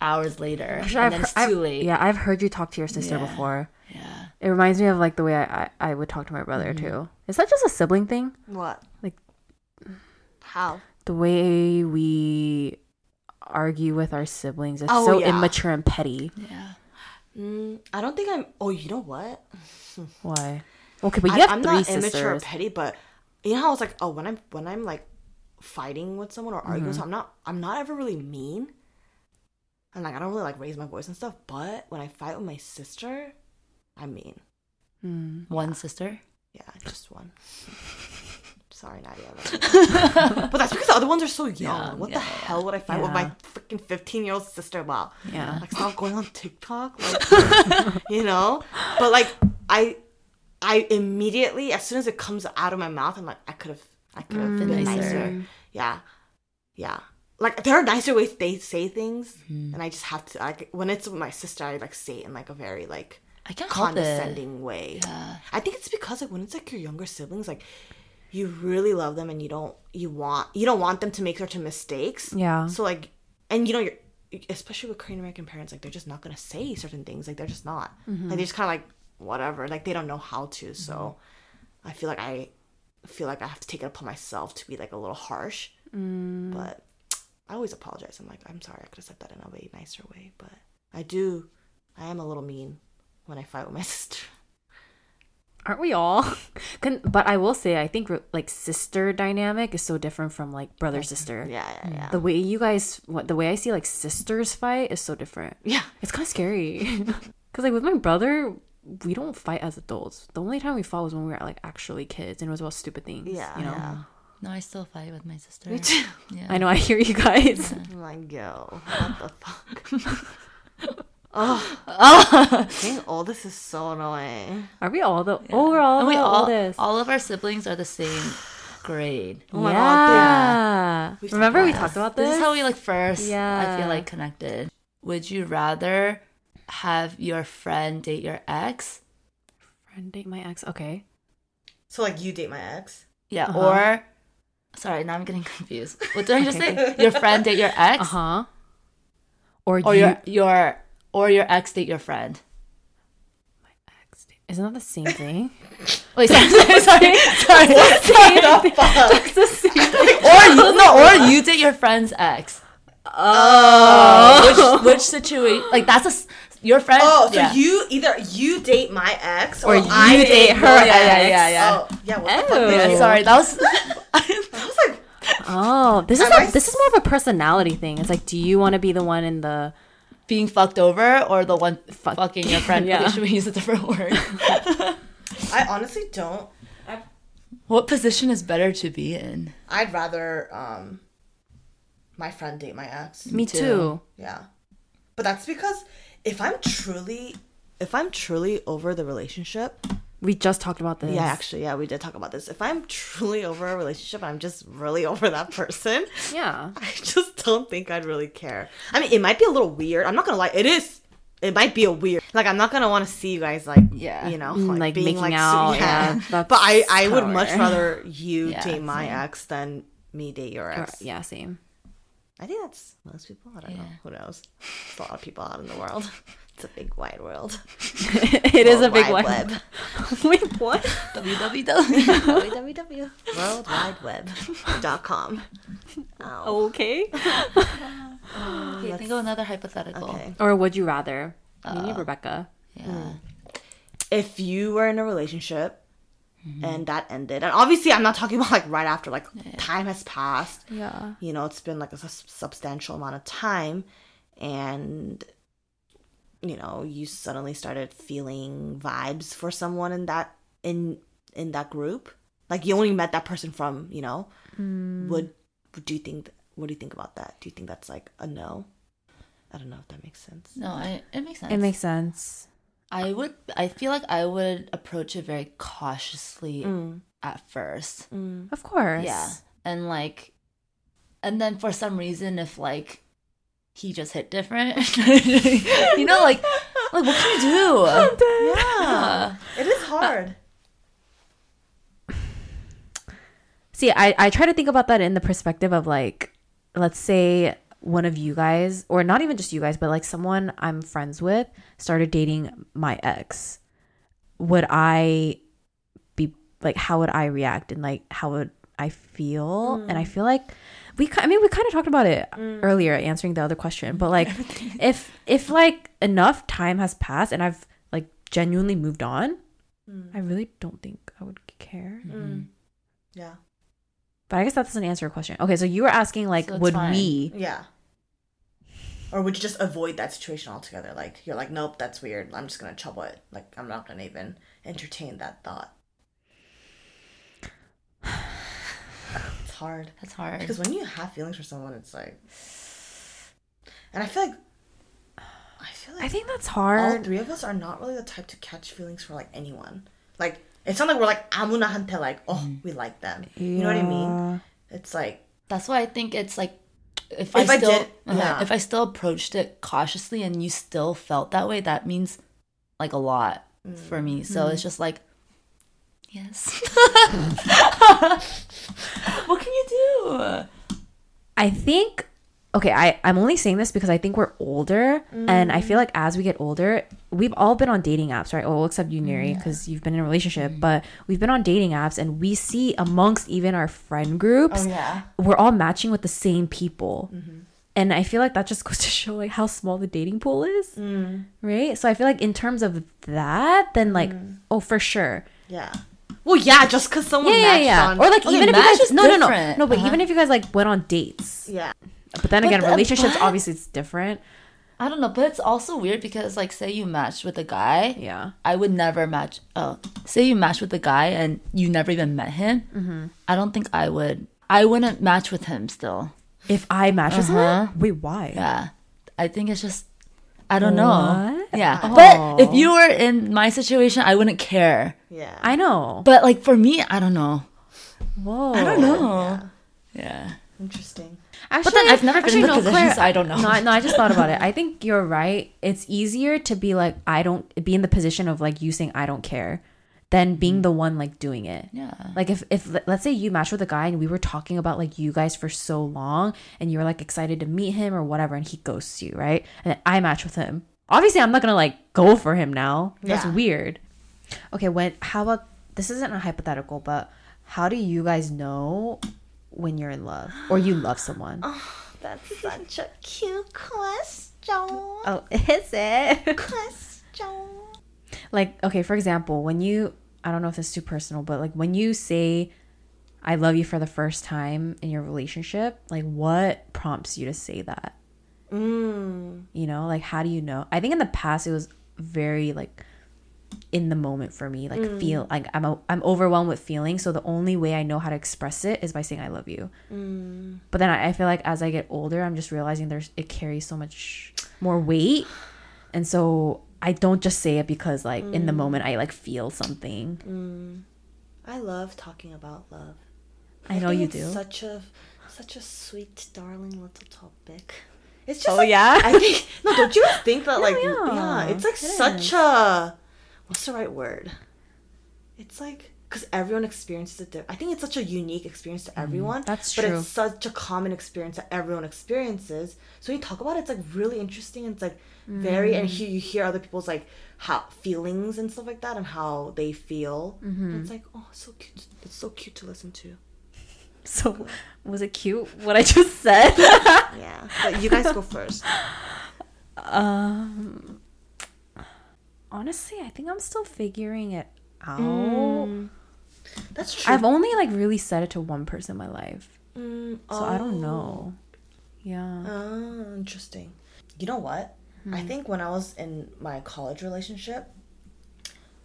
hours later, and then it's I've- too late. Yeah, I've heard you talk to your sister Yeah. before. yeah. It reminds me of like the way I, I, I would talk to my brother Mm-hmm. too. Is that just a sibling thing? What? Like- how? The way we argue with our siblings. It's Oh, so yeah. immature and petty. Yeah. Mm, I don't think I'm. Oh, you know what? Why? Okay, but you I, have I'm three not immature or petty, but you know how it's like, oh, when I'm when I'm like fighting with someone or arguing, with Mm-hmm. someone, I'm not I'm not ever really mean, and like I don't really like raise my voice and stuff. But when I fight with my sister, I'm mean. Mm. One sister. Yeah, just one. Sorry, Nadia. but that's because the other ones are so young. Yeah, what yeah, the hell would I fight with my Yeah. freaking 15 year old sister about? Yeah. Like, stop going on TikTok. Like, you know? But, like, I I immediately, as soon as it comes out of my mouth, I'm like, I could have I could have been Been nicer. nicer. Yeah. Yeah. Like, there are nicer ways they say things. Mm-hmm. And I just have to, like, when it's with my sister, I, like, say it in, like, a very, like, I condescending way. I think it's because like when it's like your younger siblings, like you really love them and you don't you want you don't want them to make certain mistakes. Yeah. So like and you know you're especially with Korean American parents, like they're just not gonna say certain things. Like they're just not. Like mm-hmm. they just kinda like whatever. Like they don't know how to. So I feel like I feel like I have to take it upon myself to be like a little harsh. Mm. But I always apologize. I'm like, I'm sorry, I could have said that in a way nicer way. But I do I am a little mean when I fight with my sister. Aren't we all? Can, but I will say, I think like sister dynamic is so different from like brother sister. Yeah, yeah, yeah. The way you guys, what the way I see like sisters fight is so different. yeah. It's kind of scary. Cause like with my brother, we don't fight as adults. The only time we fought was when we were like actually kids, and it was about stupid things. Yeah, you know. yeah. No, I still fight with my sister. Me too. Yeah. I know. I hear you guys. I'm like, yo, what the fuck? Oh, oh. being oldest is so annoying. Are we all the? Oh, we're all And we the all, oldest. all of our siblings are the same grade. Oh my yeah. God, We've Remember we talked about This this? is how we like first. Yeah. I feel like connected. Would you rather have your friend date your ex? Friend date my ex. Okay. So like, you date my ex? Yeah, Uh-huh. or sorry, now I'm getting confused. What did I just say? Your friend date your ex, Uh huh. Or, or you, your your or your ex date your friend. My ex. Date isn't that the same thing? Wait, sorry, sorry, sorry, sorry. It's the same thing. or you no, or you date your friend's ex. Oh, which which situation? Like that's a s- your friend. Oh, so yeah. you either you date my ex or, Or I you date her ex. Yeah, yeah, yeah. Oh, yeah. What the oh. fuck? Oh. Yeah, sorry, that was. I was like, Oh, this is Am I a, this is more of a personality thing. It's like, do you want to be the one in the? Being fucked over or the one fucking your friend. Yeah. Okay, should we use a different word? I honestly don't. what position is better to be in? I'd rather um, my friend date my ex. Me too. too. Yeah, but that's because if I'm truly, if I'm truly over the relationship, We just talked about this. yeah, actually, yeah, we did talk about this. If I'm truly over a relationship, I'm just really over that person. Yeah. I just don't think I'd really care. I mean, it might be a little weird. I'm not gonna lie. It is. It might be a weird. Like, I'm not gonna want to see you guys like, Yeah. you know, Mm, like, like, being making like, out, su- yeah, that's but I, I would much rather you Yeah, date my same. ex than me date your Or- ex. yeah, same. I think that's most people. I don't know. Who knows? There's a lot of people out in the world. It's a big wide world. it is a big Wide one. Web. Wait, what? www. www. World Wide Web. dot com. Oh. Okay. Okay, think of another hypothetical. Okay. Or would you rather? Me and uh, Rebecca. Yeah. Hmm. If you were in a relationship mm-hmm. and that ended, and obviously I'm not talking about like right after, like time has passed. Yeah. you know it's been like a sus- substantial amount of time and you know you suddenly started feeling vibes for someone in that in in that group like you only met that person from you know hmm. would do you think what do you think about that do you think that's like a no i don't know if that makes sense No, I, it makes sense. It makes sense. I would. I feel like I would approach it very cautiously mm. at first. Mm. Of course. Yeah, and like, and then for some reason, if like he just hit different, you know, like, like what can you do? yeah it is hard See, I, I try to think about that in the perspective of like, let's say one of you guys, or not even just you guys, but like someone I'm friends with started dating my ex. Would I be like, how would I react and like, how would I feel? And I mm. feel like we, I mean, we kind of talked about it mm. earlier answering the other question, but like, if, if like enough time has passed and I've like genuinely moved on, mm. I really don't think I would care. Mm. yeah. But I guess that doesn't answer your question. Okay, so you were asking like, So would fine. we? yeah. Or would you just avoid that situation altogether? Like you're like nope that's weird. I'm just gonna trouble it. Like i'm not gonna even entertain that thought. It's hard That's hard. because when you have feelings for someone it's like and i feel like i feel like I think that's hard. all three of us are not really the type to catch feelings for like anyone like it's not like we're like amunahante like oh we like them you know what i mean it's like That's why I think it's like if, I If I still did- uh-huh, yeah. if I still approached it cautiously and you still felt that way, that means like a lot for me. So Mm. it's just like yes. what can you do? I think okay, I, I'm only saying this because I think we're older and I mm. feel like as we get older, we've all been on dating apps, right? Well, except you, Neri, mm. because you've been in a relationship, mm. but we've been on dating apps and we see amongst even our friend groups, Oh, yeah. we're all matching with the same people. Mm-hmm. and I feel like that just goes to show like how small the dating pool is, right? So I feel like in terms of that, then like oh for sure, Yeah. Well, yeah, just because someone yeah, matched yeah. on. Or like even if you guys no no no different. no, but Uh-huh. even if you guys like went on dates, yeah. but then again, the- relationships but- obviously it's different. I don't know, but it's also weird because like say you matched with a guy. Yeah. I would never match. Oh, say you matched with a guy and you never even met him. Mm-hmm. I don't think I would. I wouldn't match with him still. If I match with Uh-huh. someone, wait, why? Yeah, I think it's just. I don't know. What? Yeah, Oh. but if you were in my situation, I wouldn't care. Yeah. I know. But like for me, I don't know. Whoa. I don't know. Yeah. Interesting. Actually, but then I've never been in the position, so I don't know. No, I- no, I just thought about it. I think you're right. It's easier to be like I don't be in the position of like you saying I don't care than being mm-hmm. the one like doing it. Yeah. Like if if let's say you match with a guy and we were talking about like you guys for so long and you're like excited to meet him or whatever and he ghosts you, right? And I match with him. Obviously, I'm not gonna like go for him now. That's Yeah. weird. Okay, when how about this isn't a hypothetical, but how do you guys know when you're in love or you love someone? Oh, That's such a cute question. Oh, is it? Question. Like, okay, for example, when you, I don't know if this is too personal, but like when you say, I love you for the first time in your relationship, like what prompts you to say that? Mm. You know, like how do you know? I think in the past it was very like in the moment for me, like feel like I'm a, I'm overwhelmed with feelings. So the only way I know how to express it is by saying I love you. But then I, I feel like as I get older, I'm just realizing there's it carries so much more weight, and so I don't just say it because like in the moment I like feel something. I love talking about love. I know think you it's do. Such a such a sweet, darling little topic. It's just Oh, like, yeah? I think no. Don't you think that like yeah. yeah, it's like It such is. a what's the right word? It's like because everyone experiences it. I think it's such a unique experience to everyone. Mm, that's But it's such a common experience that everyone experiences. So when you talk about it, it's like really interesting. It's like very, Mm. and here you hear other people's like how feelings and stuff like that, and how they feel. Mm-hmm. It's like oh, so cute. It's so cute to listen to. So was it cute what I just said? Yeah, but you guys go first. um, honestly, I think I'm still figuring it out. Mm. That's true. I've only like really said it to one person in my life, Mm, so I don't oh. know. Yeah. Oh, interesting. You know what? I think when I was in my college relationship,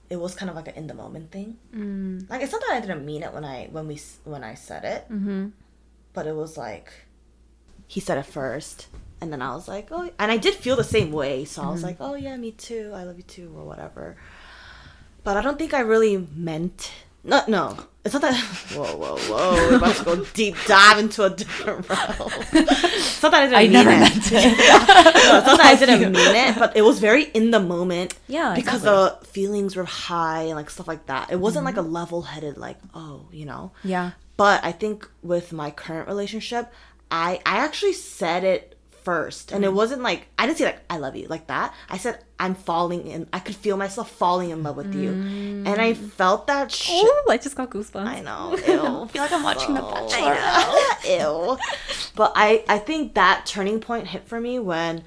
it was kind of like an in the moment thing. Mm. Like it's not that I didn't mean it when I when we when I said it, Mm-hmm. but it was like he said it first, and then I was like, oh, and I did feel the same way. So I was like, oh yeah, me too. I love you too, or whatever. But I don't think I really meant. No, no, it's not that. Whoa, whoa, whoa! We're about to go deep dive into a different realm. it's not that I didn't I mean never it. meant it. no, it's not that I didn't mean it, but it was very in the moment. Yeah, because the feelings were high and like stuff like that. It wasn't like a mm-hmm. level-headed like, oh, you know. Yeah. But I think with my current relationship, I I actually said it first, and it mm-hmm. wasn't like I didn't say like I love you like that. I said I'm falling in. I could feel myself falling in love with you, and I mm. felt that. Sh- Oh, I just got goosebumps. I know. Ew. I feel like I'm watching The So- Bachelor. I know. Ew. But I I think that turning point hit for me when,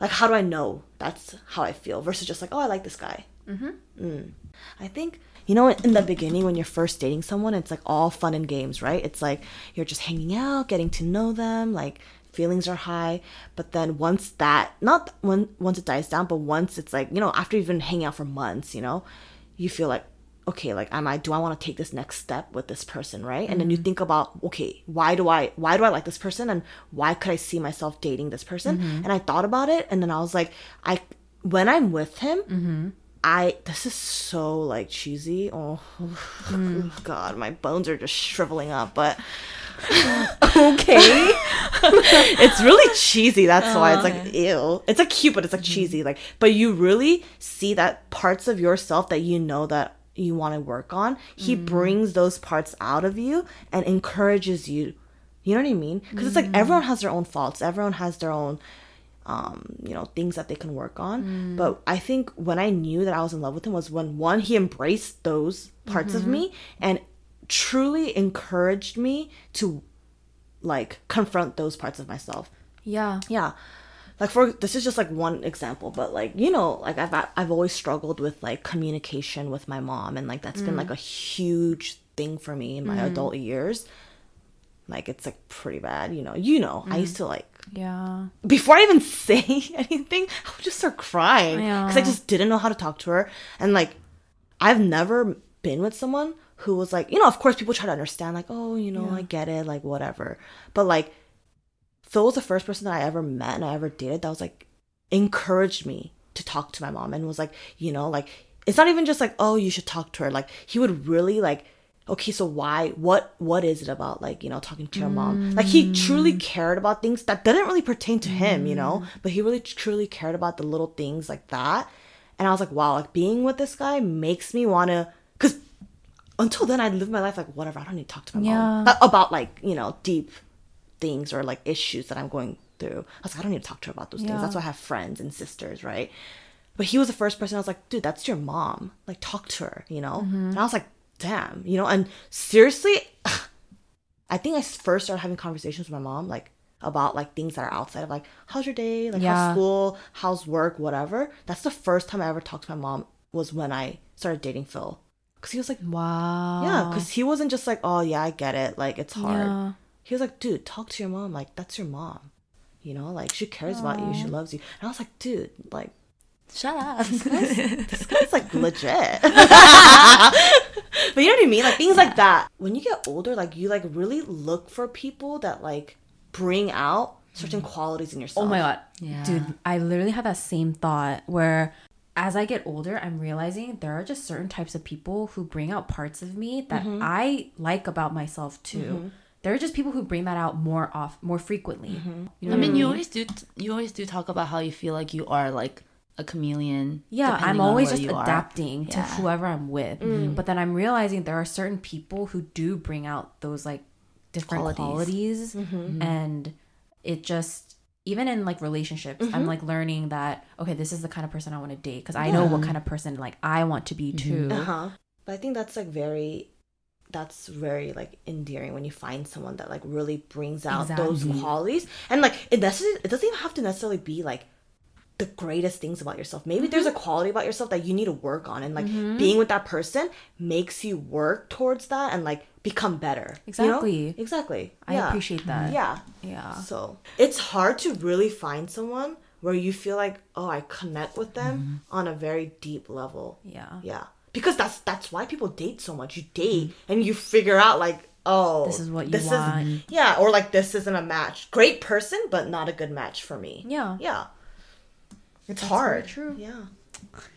like, how do I know that's how I feel versus just like, oh, I like this guy. Mm-hmm. Mm. I think you know in the beginning when you're first dating someone, it's like all fun and games, right? It's like you're just hanging out, getting to know them, like feelings are high. But then once that not when once it dies down, but once it's like you know after you've been hanging out for months, you know, you feel like okay like am i do i want to take this next step with this person right? And then you mm-hmm. think about okay why do i why do i like this person and why could i see myself dating this person? Mm-hmm. And i thought about it and then i was like i when i'm with him mm-hmm. I this is so like cheesy oh mm. god my bones are just shriveling up but Okay. it's really cheesy. That's why it's like oh, ew. It's like cute, but it's like cheesy. Mm-hmm. Like, but you really see that parts of yourself that you know that you want to work on. He mm. brings those parts out of you and encourages you. You know what I mean? Because it's like mm. everyone has their own faults. Everyone has their own, um, you know, things that they can work on. Mm. But I think when I knew that I was in love with him was when one he embraced those parts of mm-hmm. me and truly encouraged me to like confront those parts of myself. Yeah. yeah. Like for this is just like one example but like you know like i've i've always struggled with like communication with my mom and like that's been like mm. a huge thing for me in my mm. adult years. Like it's like pretty bad you know. You know i used to like Yeah. before I even say anything, I would just start crying Yeah. because I just didn't know how to talk to her. And like, I've never been with someone who was like, you know, of course, people try to understand, like, oh, you know, I get it, like, whatever. But like, Phil was the first person that I ever met and I ever dated that was like, encouraged me to talk to my mom and was like, you know, like, it's not even just like, oh, you should talk to her. Like, he would really like, okay so why what what is it about like you know talking to your mom? Like he truly cared about things that didn't really pertain to him you know? But he really truly cared about the little things like that. And i was like wow like being with this guy makes me want to because until then i lived my life like whatever i don't need to talk to my mom. Yeah. Uh, about like you know deep things or like issues that i'm going through. I was like i don't need to talk to her about those things. That's why i have friends and sisters right? But he was the first person I was like, dude, that's your mom. Like, talk to her, you know? And I was like, damn, you know? And seriously, I think I first started having conversations with my mom, like, about like things that are outside of like, how's your day? Like, Yeah. how's school? How's work? Whatever. That's the first time I ever talked to my mom was when I started dating Phil. Cause he was like, Wow. yeah, because he wasn't just like, oh, yeah, I get it. Like, it's hard. Yeah. He was like, dude, talk to your mom. Like, that's your mom. You know, like, she cares about you. She loves you. And I was like, dude, like, Shut up. this guy's like legit. but you know what I mean? Like things like that. When you get older, like you like really look for people that like bring out certain qualities in yourself. Oh my god. Yeah. Dude, I literally have that same thought where as I get older, I'm realizing there are just certain types of people who bring out parts of me that Mm-hmm. I like about myself too. There are just people who bring that out more off more frequently. Mm-hmm. You know I what mean, you always do. You always do talk about how you feel like you are like a chameleon. Yeah, I'm always just adapting to Yeah. Mm. whoever I'm with. But then I'm realizing there are certain people who do bring out those like different Qualities. qualities, Mm-hmm. and it just even in like relationships, Mm-hmm. I'm like learning that okay, this is the kind of person I want to date because I know what kind of person like I want to be too. Uh-huh. But I think that's like very that's very like endearing when you find someone that like really brings out those qualities. And like it necessarily it doesn't even have to necessarily be like the greatest things about yourself. Maybe there's Mm-hmm. a quality about yourself that you need to work on and like mm-hmm. being with that person makes you work towards that and like become better. you know? Exactly. Exactly. I Yeah. appreciate that. Yeah. Yeah. So it's hard to really find someone where you feel like, oh, I connect with them mm-hmm. on a very deep level. Yeah. Yeah. Because that's that's why people date so much. You date mm-hmm. and you figure out like, oh, This is what you this want. Is, yeah, or like this isn't a match. Great person, but not a good match for me. Yeah. Yeah. It's hard. true. Yeah.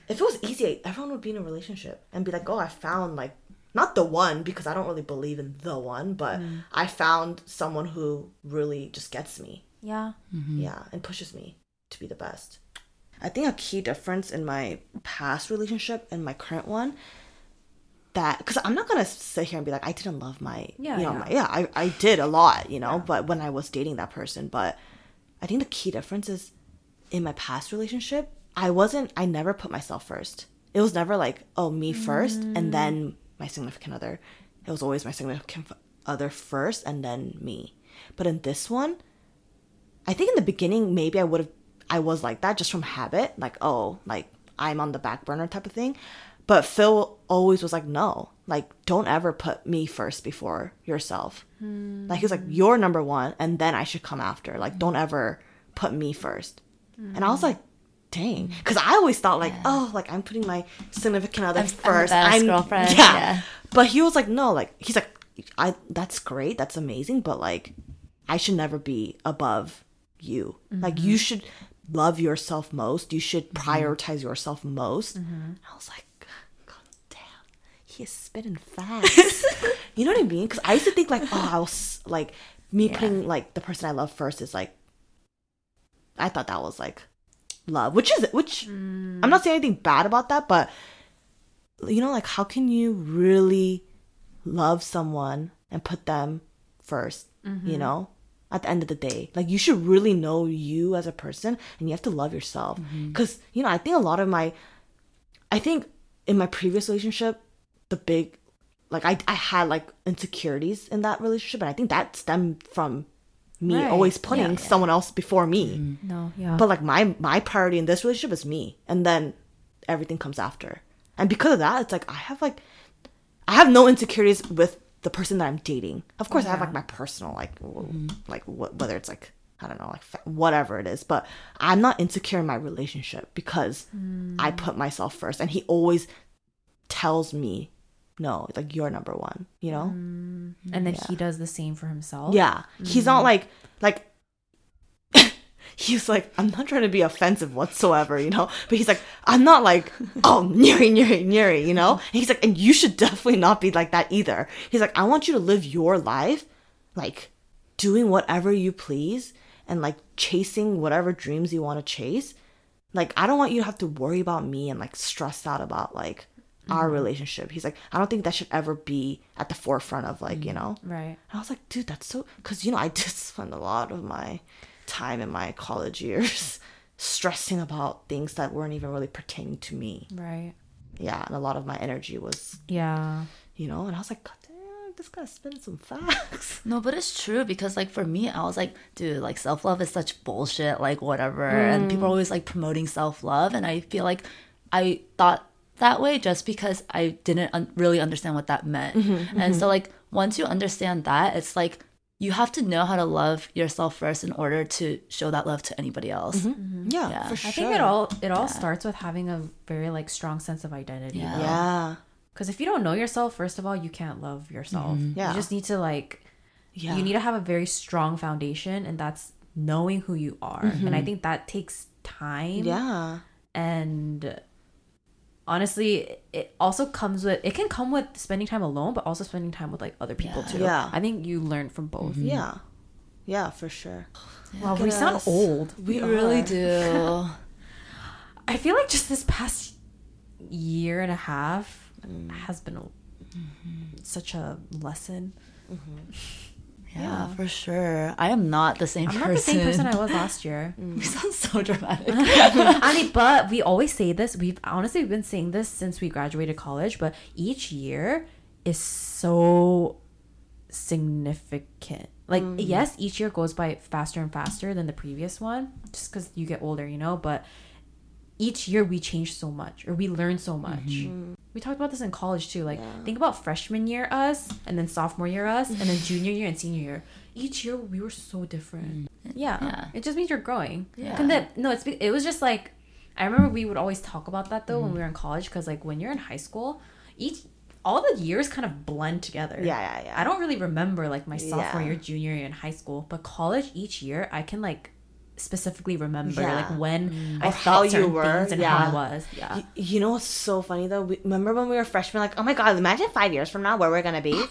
If it was easy, everyone would be in a relationship and be like, oh, I found like not the one because I don't really believe in the one, but Mm. I found someone who really just gets me. Yeah. Yeah, and pushes me to be the best. I think a key difference in my past relationship and my current one that because I'm not gonna sit here and be like I didn't love my Yeah, you know yeah. my, yeah I, I did a lot you know but when I was dating that person but I think the key difference is in my past relationship I wasn't I never put myself first it was never like oh me first and then mm. my significant other it was always my significant other first and then me but in this one I think in the beginning maybe I would have I was like that just from habit, like oh, like I'm on the back burner type of thing. But Phil always was like, no, like don't ever put me first before yourself. Like he was like, mm. you're number one, and then I should come after. Like don't ever put me first. And I was like, dang, mm. because I always thought like, oh, like I'm putting my significant other I'm- I'm the first. best girlfriend, Yeah. yeah. But he was like, no, like he's like, I that's great, that's amazing, but like I should never be above you. Mm-hmm. Like you should love yourself most. You should mm-hmm. prioritize yourself most. Mm-hmm. I was like, God damn, he is spitting fast. you know what I mean? Because I used to think like, oh, I was like me putting like the person I love first is like. I thought that was like love, which is which. I'm not saying anything bad about that, but you know, like how can you really love someone and put them 1st You mm-hmm. know, at the end of the day, like you should really know you as a person, and you have to love yourself. Mm-hmm. Because you know, I think a lot of my, I think in my previous relationship, the big, like I I had like insecurities in that relationship, and I think that stemmed from me Right. always putting Yeah, yeah. someone else before me. Mm-hmm. No, yeah. But like my my priority in this relationship is me, and then everything comes after. And because of that, it's like I have like I have no insecurities with the person that I'm dating. Of course, I have like my personal like w- mm-hmm. like wh- whether it's like I don't know like fa- whatever it is, but I'm not insecure in my relationship because mm. I put myself first, and he always tells me, "No, like you're number one," you know. Mm-hmm. and then he does the same for himself. Yeah. He's not mm-hmm. like like he's like I'm not trying to be offensive whatsoever, you know. But he's like I'm not like oh nyeri nyeri nyeri, you know. And he's like and you should definitely not be like that either. He's like I want you to live your life like doing whatever you please and like chasing whatever dreams you want to chase. Like I don't want you to have to worry about me and like stress out about like our mm-hmm. relationship. He's like I don't think that should ever be at the forefront of like, you mm-hmm. know. Right. And I was like, dude, that's so because you know I did spend a lot of my time in my college years stressing about things that weren't even really pertaining to me. Right. Yeah, and a lot of my energy was, Yeah. you know, and I was like, God damn, this guy's spinning some facts. No, but it's true because like for me, I was like, dude, like self love is such bullshit, like whatever. And people mm. are always like promoting self love, and I feel like I thought that way just because I didn't un- really understand what that meant. Mm-hmm, and mm-hmm. so like once you understand that, it's like you have to know how to love yourself first in order to show that love to anybody else. Mm-hmm. Yeah, Yeah. for I think it all it all starts with having a very like strong sense of identity. Yeah. Yeah, Because if you don't know yourself, first of all, you can't love yourself. Yeah. You just need to like yeah, you need to have a very strong foundation and that's knowing who you are. And I think that takes time. yeah, And honestly, it also comes with it can come with spending time alone, but also spending time with like other people too. Yeah. I think you learn from both. Mm-hmm. yeah, yeah, for sure. Wow, we at sound old. We You really are. do. I feel like just this past year and a half Mm. has been a, mm-hmm. such a lesson. Mm-hmm. yeah, for sure. I am not the same person. I'm person. not the same person I was last year. You sound so dramatic. I mean, but we always say this. We've honestly we've been saying this since we graduated college. But each year is so significant. Like, mm. yes, each year goes by faster and faster than the previous one, just because you get older, you know. But each year we change so much, or we learn so much. Mm-hmm. We talked about this in college too. Like, think about freshman year us, and then sophomore year us, and then junior year and senior year. Each year we were so different. Mm. Yeah, Yeah. it just means you're growing. Yeah. And then no, it's it was just like I remember we would always talk about that though when mm-hmm. we were in college because like when you're in high school, each all the years kind of blend together. Yeah, yeah, yeah. I don't really remember like my sophomore Yeah. year, junior year in high school, but college each year I can like specifically remember Yeah. like when mm. I Or felt you were, things and how yeah. I was. Yeah. Y- You know what's so funny though? We, remember when we were freshmen? Like, oh my god, imagine five years from now where we're gonna be.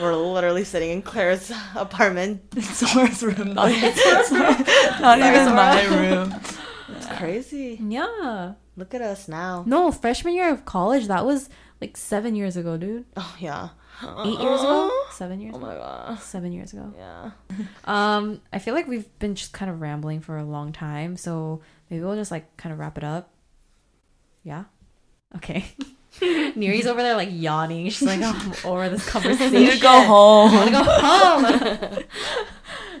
we're literally sitting in Claire's apartment. Sora's room, not, not even my room. It's crazy. Yeah. Look at us now. No, freshman year of college, that was like seven years ago, dude. Oh yeah. Eight years ago? Seven years Oh ago? my god. Seven years ago. Yeah. Um, I feel like we've been just kind of rambling for a long time, so maybe we'll just like kind of wrap it up. Yeah. Okay. Neri's over there like yawning. She's like, oh, I'm over this conversation. To go home. I wanna go home.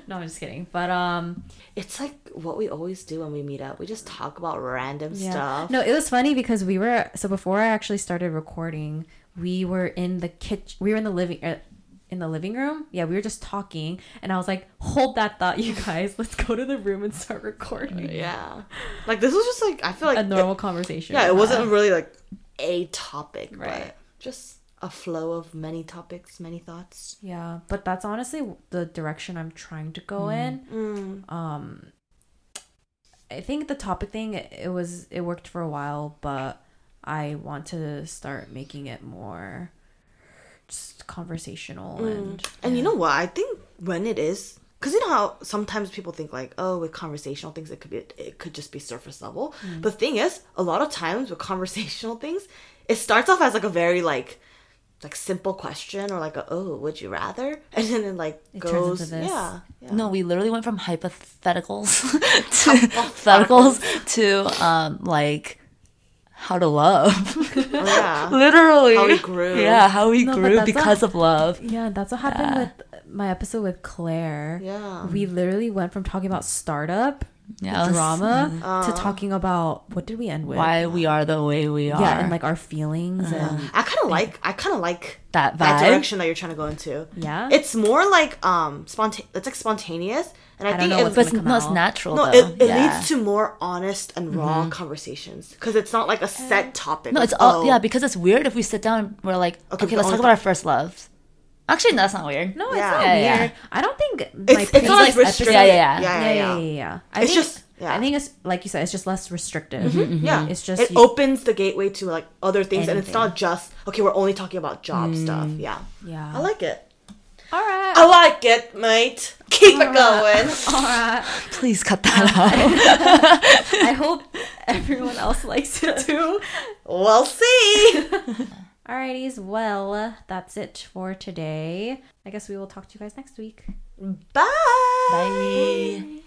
no, I'm just kidding. But um, It's like what we always do when we meet up. We just talk about random yeah. stuff. No, it was funny because we were so before I actually started recording, we were in the kitchen. We were in the living. Uh, in the living room, yeah, we were just talking, and I was like, "Hold that thought, you guys. Let's go to the room and start recording." Yeah. Like this was just like I feel like a normal conversation. yeah, it wasn't really like a topic, Right. but just a flow of many topics, many thoughts. Yeah, but that's honestly the direction I'm trying to go in. Mm. Um, I think the topic thing it, it was it worked for a while, but I want to start making it more just conversational and And you know what? I think when it is, because you know how sometimes people think like, oh, with conversational things, it could be, it could just be surface level. But the thing is, a lot of times with conversational things, it starts off as like a very like, like simple question or like a oh, would you rather, and then it like It turns into goes, this. yeah, yeah. No, we literally went from hypotheticals to hypotheticals to um like how to love. Oh, yeah. literally. How we grew. Yeah, how we No, grew because not- of love. yeah, that's what happened with my episode with Claire, Yeah. we literally went from talking about startup Yeah, us- drama to uh-huh. talking about what did we end with? why we are the way we are. Yeah, and like our feelings uh-huh. and I kind of like. I kind of like that vibe. that direction that you're trying to go into. Yeah? It's more like um sponta- It's like spontaneous, and I, I think know it, what's but it's, come no, it's out. natural no, though. it, it yeah. leads to more honest and raw mm-hmm. conversations because it's not like a set eh. topic. no, like, it's all oh, yeah because it's weird if we sit down. and We're like, Okay, okay, let's only talk about our first loves. Actually, that's not weird. No, it's Yeah. not Yeah, yeah. weird. I don't think It's- my it's not previous as restrictive. Yeah, yeah, yeah. yeah, yeah, yeah, yeah, yeah. yeah, yeah. I It's think, just- yeah. I think it's like you said, it's just less restrictive. Mm-hmm, mm-hmm. Yeah, It's just it you- opens the gateway to like other things, and it's not just okay. We're only talking about job mm. stuff. Yeah, Yeah. I like it. All right. I like it, mate. Keep it going. All right. Please cut that um, out. I hope everyone else likes it too. We'll see. Alrighties, well, that's it for today. I guess we will talk to you guys next week. Bye. Bye.